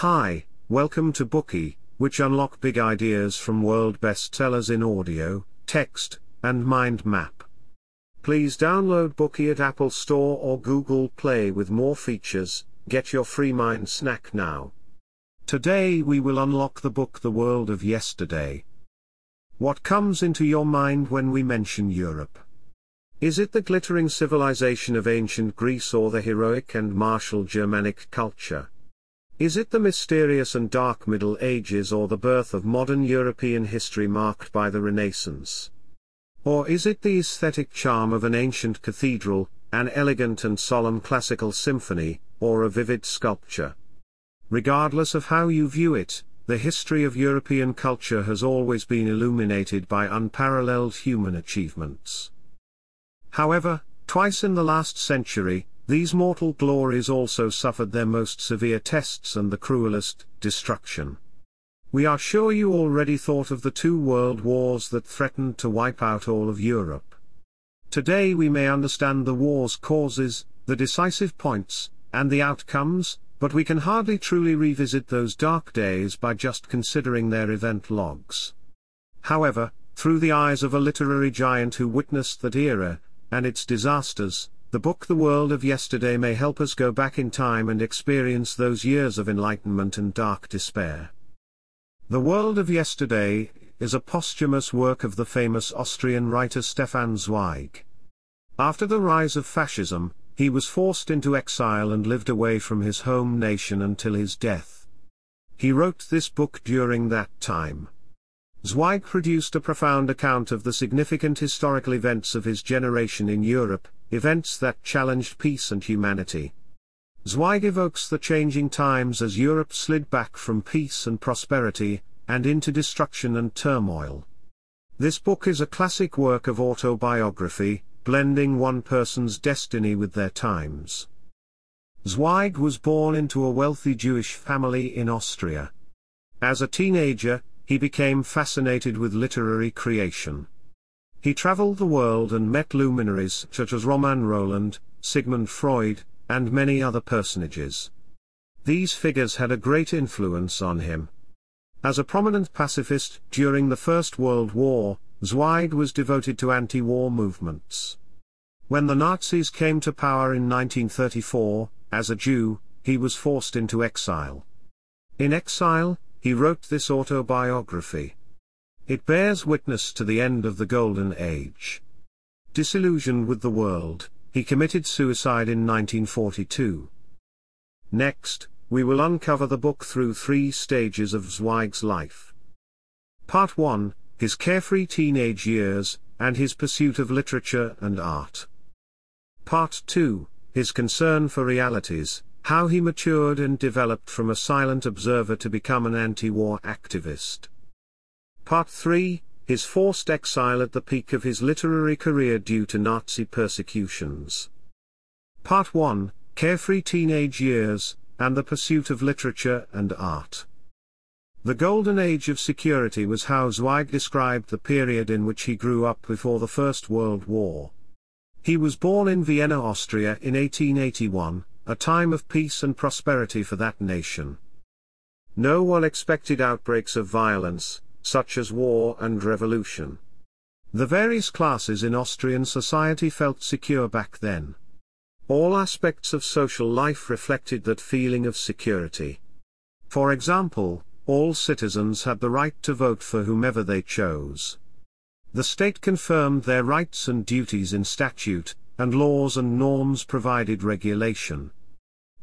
Hi, welcome to Bookey, which unlock big ideas from world bestsellers in audio, text, and mind map. Please download Bookey at Apple Store or Google Play with more features. Get your free mind snack now. Today we will unlock the book The World of Yesterday. What comes into your mind when we mention Europe? Is it the glittering civilization of ancient Greece or the heroic and martial Germanic culture? Is it the mysterious and dark Middle Ages or the birth of modern European history marked by the Renaissance? Or is it the aesthetic charm of an ancient cathedral, an elegant and solemn classical symphony, or a vivid sculpture? Regardless of how you view it, the history of European culture has always been illuminated by unparalleled human achievements. However, twice in the last century, these mortal glories also suffered their most severe tests and the cruelest destruction. We are sure you already thought of the two world wars that threatened to wipe out all of Europe. Today we may understand the war's causes, the decisive points, and the outcomes, but we can hardly truly revisit those dark days by just considering their event logs. However, through the eyes of a literary giant who witnessed that era, and its disasters, the book The World of Yesterday may help us go back in time and experience those years of enlightenment and dark despair. The World of Yesterday is a posthumous work of the famous Austrian writer Stefan Zweig. After the rise of fascism, he was forced into exile and lived away from his home nation until his death. He wrote this book during that time. Zweig produced a profound account of the significant historical events of his generation in Europe, events that challenged peace and humanity. Zweig evokes the changing times as Europe slid back from peace and prosperity, and into destruction and turmoil. This book is a classic work of autobiography, blending one person's destiny with their times. Zweig was born into a wealthy Jewish family in Austria. As a teenager, he became fascinated with literary creation. He traveled the world and met luminaries such as Romain Rolland, Sigmund Freud, and many other personages. These figures had a great influence on him. As a prominent pacifist during the First World War, Zweig was devoted to anti-war movements. When the Nazis came to power in 1934, as a Jew, he was forced into exile. In exile, he wrote this autobiography. It bears witness to the end of the Golden Age. Disillusioned with the world, he committed suicide in 1942. Next, we will uncover the book through three stages of Zweig's life. Part 1 His carefree teenage years, and his pursuit of literature and art. Part 2 His concern for realities, how he matured and developed from a silent observer to become an anti-war activist. Part 3, his forced exile at the peak of his literary career due to Nazi persecutions. Part 1, carefree teenage years, and the pursuit of literature and art. The golden age of security was how Zweig described the period in which he grew up before the First World War. He was born in Vienna, Austria in 1881, a time of peace and prosperity for that nation. No one expected outbreaks of violence, such as war and revolution. The various classes in Austrian society felt secure back then. All aspects of social life reflected that feeling of security. For example, all citizens had the right to vote for whomever they chose. The state confirmed their rights and duties in statute, and laws and norms provided regulation.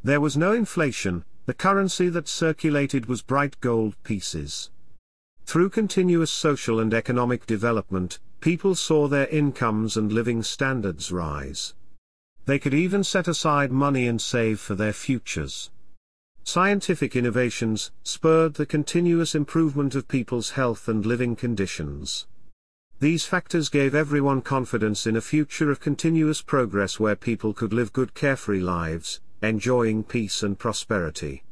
There was no inflation, the currency that circulated was bright gold pieces. Through continuous social and economic development, people saw their incomes and living standards rise. They could even set aside money and save for their futures. Scientific innovations spurred the continuous improvement of people's health and living conditions. These factors gave everyone confidence in a future of continuous progress where people could live good carefree lives, enjoying peace and prosperity.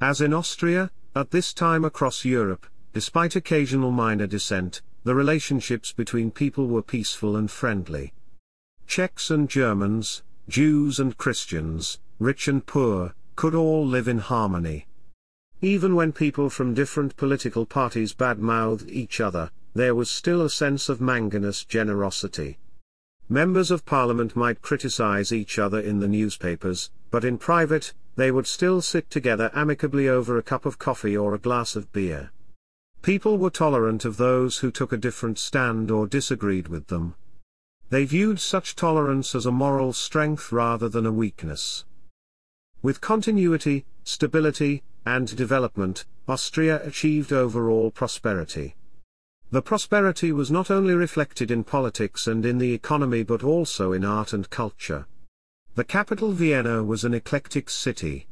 As in Austria, at this time across Europe, despite occasional minor dissent, the relationships between people were peaceful and friendly. Czechs and Germans, Jews and Christians, rich and poor, could all live in harmony. Even when people from different political parties badmouthed each other, there was still a sense of manganous generosity. Members of parliament might criticize each other in the newspapers, but in private, they would still sit together amicably over a cup of coffee or a glass of beer. People were tolerant of those who took a different stand or disagreed with them. They viewed such tolerance as a moral strength rather than a weakness. With continuity, stability, and development, Austria achieved overall prosperity. The prosperity was not only reflected in politics and in the economy but also in art and culture. The capital Vienna was an eclectic city.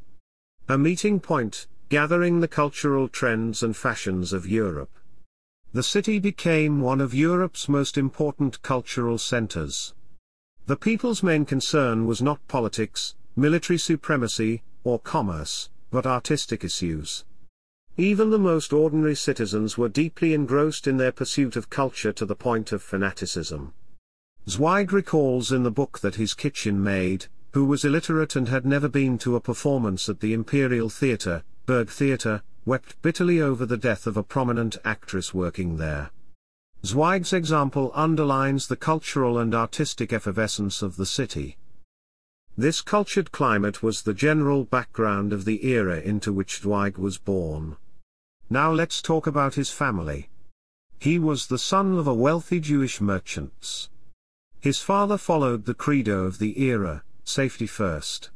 A meeting point, gathering the cultural trends and fashions of Europe. The city became one of Europe's most important cultural centers. The people's main concern was not politics, military supremacy, or commerce, but artistic issues. Even the most ordinary citizens were deeply engrossed in their pursuit of culture to the point of fanaticism. Zweig recalls in the book that his kitchen maid, who was illiterate and had never been to a performance at the Imperial Theatre, Burgtheater, wept bitterly over the death of a prominent actress working there. Zweig's example underlines the cultural and artistic effervescence of the city. This cultured climate was the general background of the era into which Zweig was born. Now let's talk about his family. He was the son of a wealthy Jewish merchants. His father followed the credo of the era, safety first.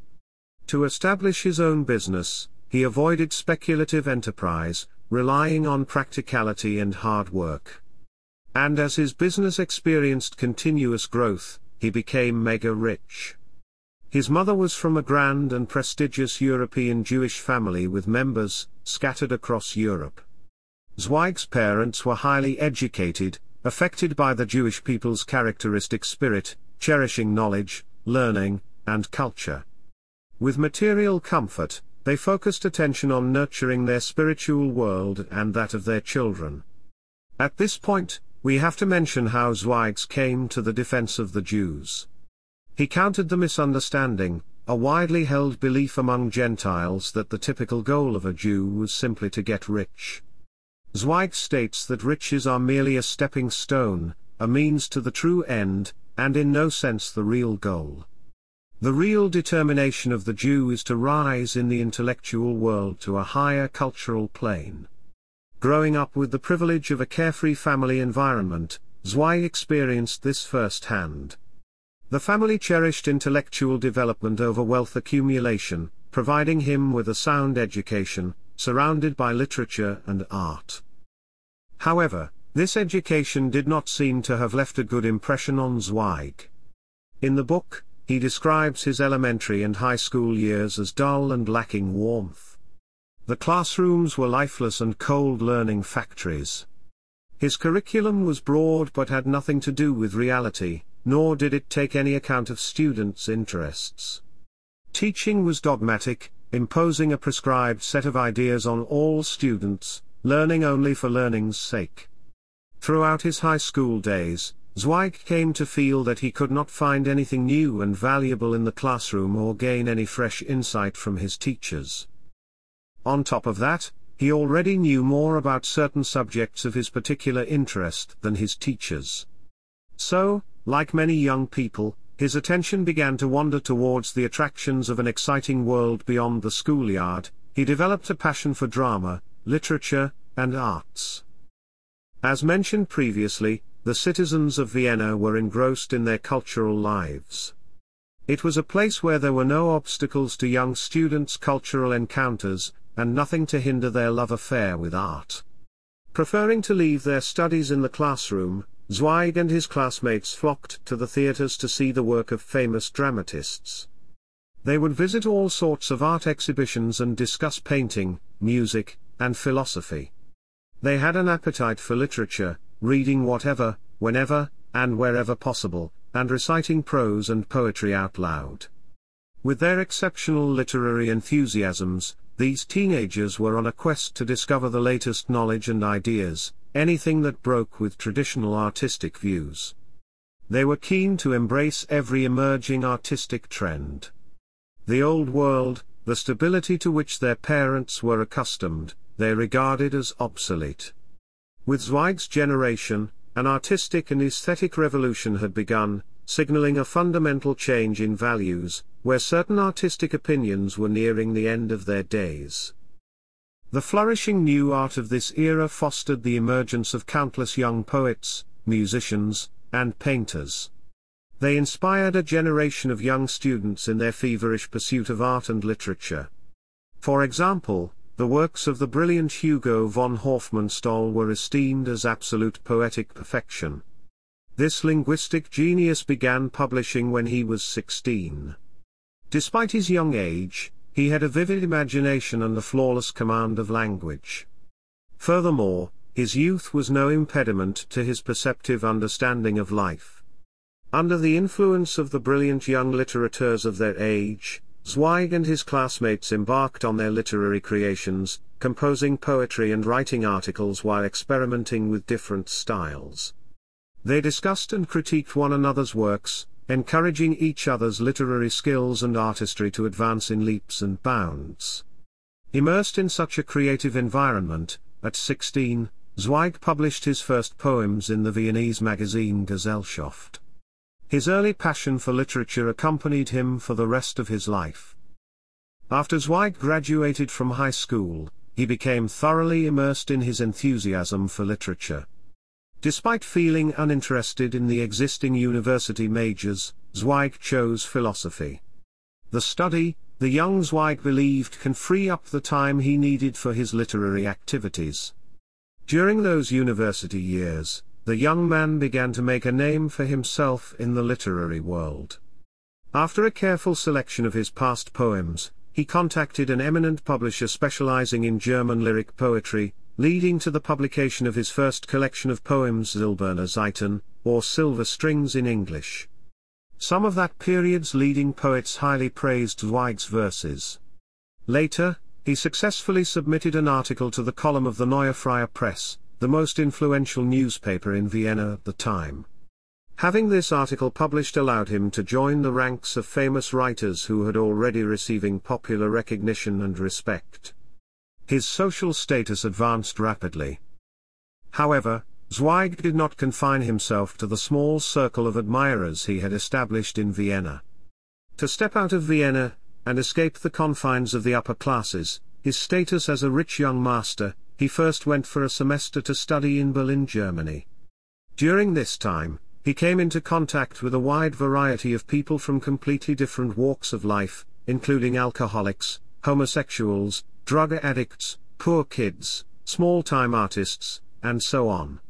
To establish his own business, he avoided speculative enterprise, relying on practicality and hard work. And as his business experienced continuous growth, he became mega rich. His mother was from a grand and prestigious European Jewish family with members, scattered across Europe. Zweig's parents were highly educated, affected by the Jewish people's characteristic spirit, cherishing knowledge, learning, and culture. With material comfort, they focused attention on nurturing their spiritual world and that of their children. At this point, we have to mention how Zweig came to the defense of the Jews. He countered the misunderstanding, a widely held belief among Gentiles that the typical goal of a Jew was simply to get rich. Zweig states that riches are merely a stepping stone, a means to the true end, and in no sense the real goal. The real determination of the Jew is to rise in the intellectual world to a higher cultural plane. Growing up with the privilege of a carefree family environment, Zweig experienced this firsthand. The family cherished intellectual development over wealth accumulation, providing him with a sound education, surrounded by literature and art. However, this education did not seem to have left a good impression on Zweig. In the book, he describes his elementary and high school years as dull and lacking warmth. The classrooms were lifeless and cold learning factories. His curriculum was broad but had nothing to do with reality, nor did it take any account of students' interests. Teaching was dogmatic, imposing a prescribed set of ideas on all students, learning only for learning's sake. Throughout his high school days, Zweig came to feel that he could not find anything new and valuable in the classroom or gain any fresh insight from his teachers. On top of that, he already knew more about certain subjects of his particular interest than his teachers. So, like many young people, his attention began to wander towards the attractions of an exciting world beyond the schoolyard, he developed a passion for drama, literature, and arts. As mentioned previously, the citizens of Vienna were engrossed in their cultural lives. It was a place where there were no obstacles to young students' cultural encounters, and nothing to hinder their love affair with art. Preferring to leave their studies in the classroom, Zweig and his classmates flocked to the theaters to see the work of famous dramatists. They would visit all sorts of art exhibitions and discuss painting, music, and philosophy. They had an appetite for literature, reading whatever, whenever, and wherever possible, and reciting prose and poetry out loud. With their exceptional literary enthusiasms, these teenagers were on a quest to discover the latest knowledge and ideas, anything that broke with traditional artistic views. They were keen to embrace every emerging artistic trend. The old world, the stability to which their parents were accustomed, they regarded as obsolete. With Zweig's generation, an artistic and aesthetic revolution had begun, signaling a fundamental change in values, where certain artistic opinions were nearing the end of their days. The flourishing new art of this era fostered the emergence of countless young poets, musicians, and painters. They inspired a generation of young students in their feverish pursuit of art and literature. For example, the works of the brilliant Hugo von Hofmannsthal were esteemed as absolute poetic perfection. This linguistic genius began publishing when he was 16. Despite his young age, he had a vivid imagination and a flawless command of language. Furthermore, his youth was no impediment to his perceptive understanding of life. Under the influence of the brilliant young litterateurs of their age, Zweig and his classmates embarked on their literary creations, composing poetry and writing articles while experimenting with different styles. They discussed and critiqued one another's works, encouraging each other's literary skills and artistry to advance in leaps and bounds. Immersed in such a creative environment, at 16, Zweig published his first poems in the Viennese magazine Gesellschaft. His early passion for literature accompanied him for the rest of his life. After Zweig graduated from high school, he became thoroughly immersed in his enthusiasm for literature. Despite feeling uninterested in the existing university majors, Zweig chose philosophy. The study, the young Zweig believed can free up the time he needed for his literary activities. During those university years, the young man began to make a name for himself in the literary world. After a careful selection of his past poems, he contacted an eminent publisher specializing in German lyric poetry, leading to the publication of his first collection of poems Silberne Saiten, or Silver Strings in English. Some of that period's leading poets highly praised Zweig's verses. Later, he successfully submitted an article to the column of the Neue Freie Presse, the most influential newspaper in Vienna at the time. Having this article published allowed him to join the ranks of famous writers who had already receiving popular recognition and respect his social status advanced rapidly. However, Zweig did not confine himself to the small circle of admirers he had established in Vienna. To step out of Vienna, and escape the confines of the upper classes, his status as a rich young master, he first went for a semester to study in Berlin, Germany. During this time, he came into contact with a wide variety of people from completely different walks of life, including alcoholics, homosexuals, drug addicts, poor kids, small-time artists, and so on.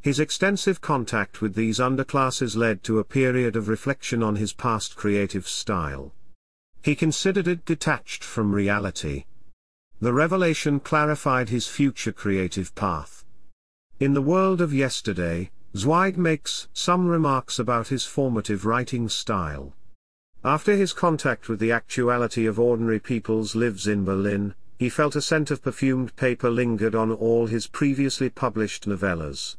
His extensive contact with these underclasses led to a period of reflection on his past creative style. He considered it detached from reality. The revelation clarified his future creative path. In the world of yesterday, Zweig makes some remarks about his formative writing style. After his contact with the actuality of ordinary people's lives in Berlin, he felt a scent of perfumed paper lingered on all his previously published novellas.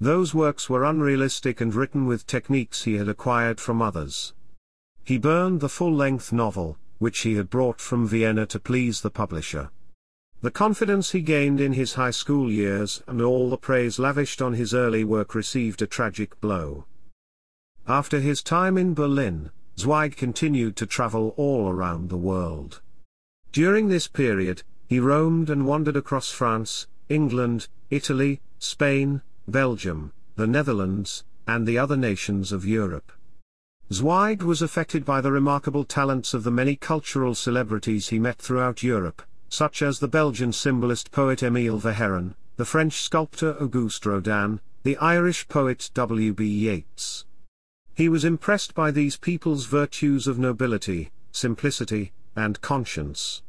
Those works were unrealistic and written with techniques he had acquired from others. He burned the full-length novel, which he had brought from Vienna to please the publisher. The confidence he gained in his high school years and all the praise lavished on his early work received a tragic blow. After his time in Berlin, Zweig continued to travel all around the world. During this period, he roamed and wandered across France, England, Italy, Spain, Belgium, the Netherlands, and the other nations of Europe. Zweig was affected by the remarkable talents of the many cultural celebrities he met throughout Europe, such as the Belgian symbolist poet Émile Verhaeren, the French sculptor Auguste Rodin, the Irish poet W. B. Yeats. He was impressed by these people's virtues of nobility, simplicity, and conscience.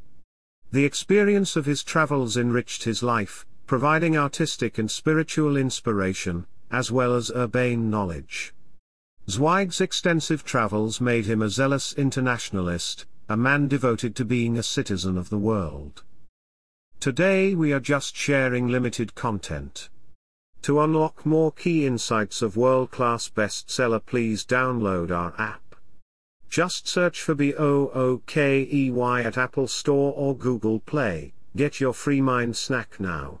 The experience of his travels enriched his life, providing artistic and spiritual inspiration, as well as urbane knowledge. Zweig's extensive travels made him a zealous internationalist, a man devoted to being a citizen of the world. Today we are just sharing limited content. To unlock more key insights of world-class bestseller please download our app. Just search for B-O-O-K-E-Y at Apple Store or Google Play, get your free mind snack now.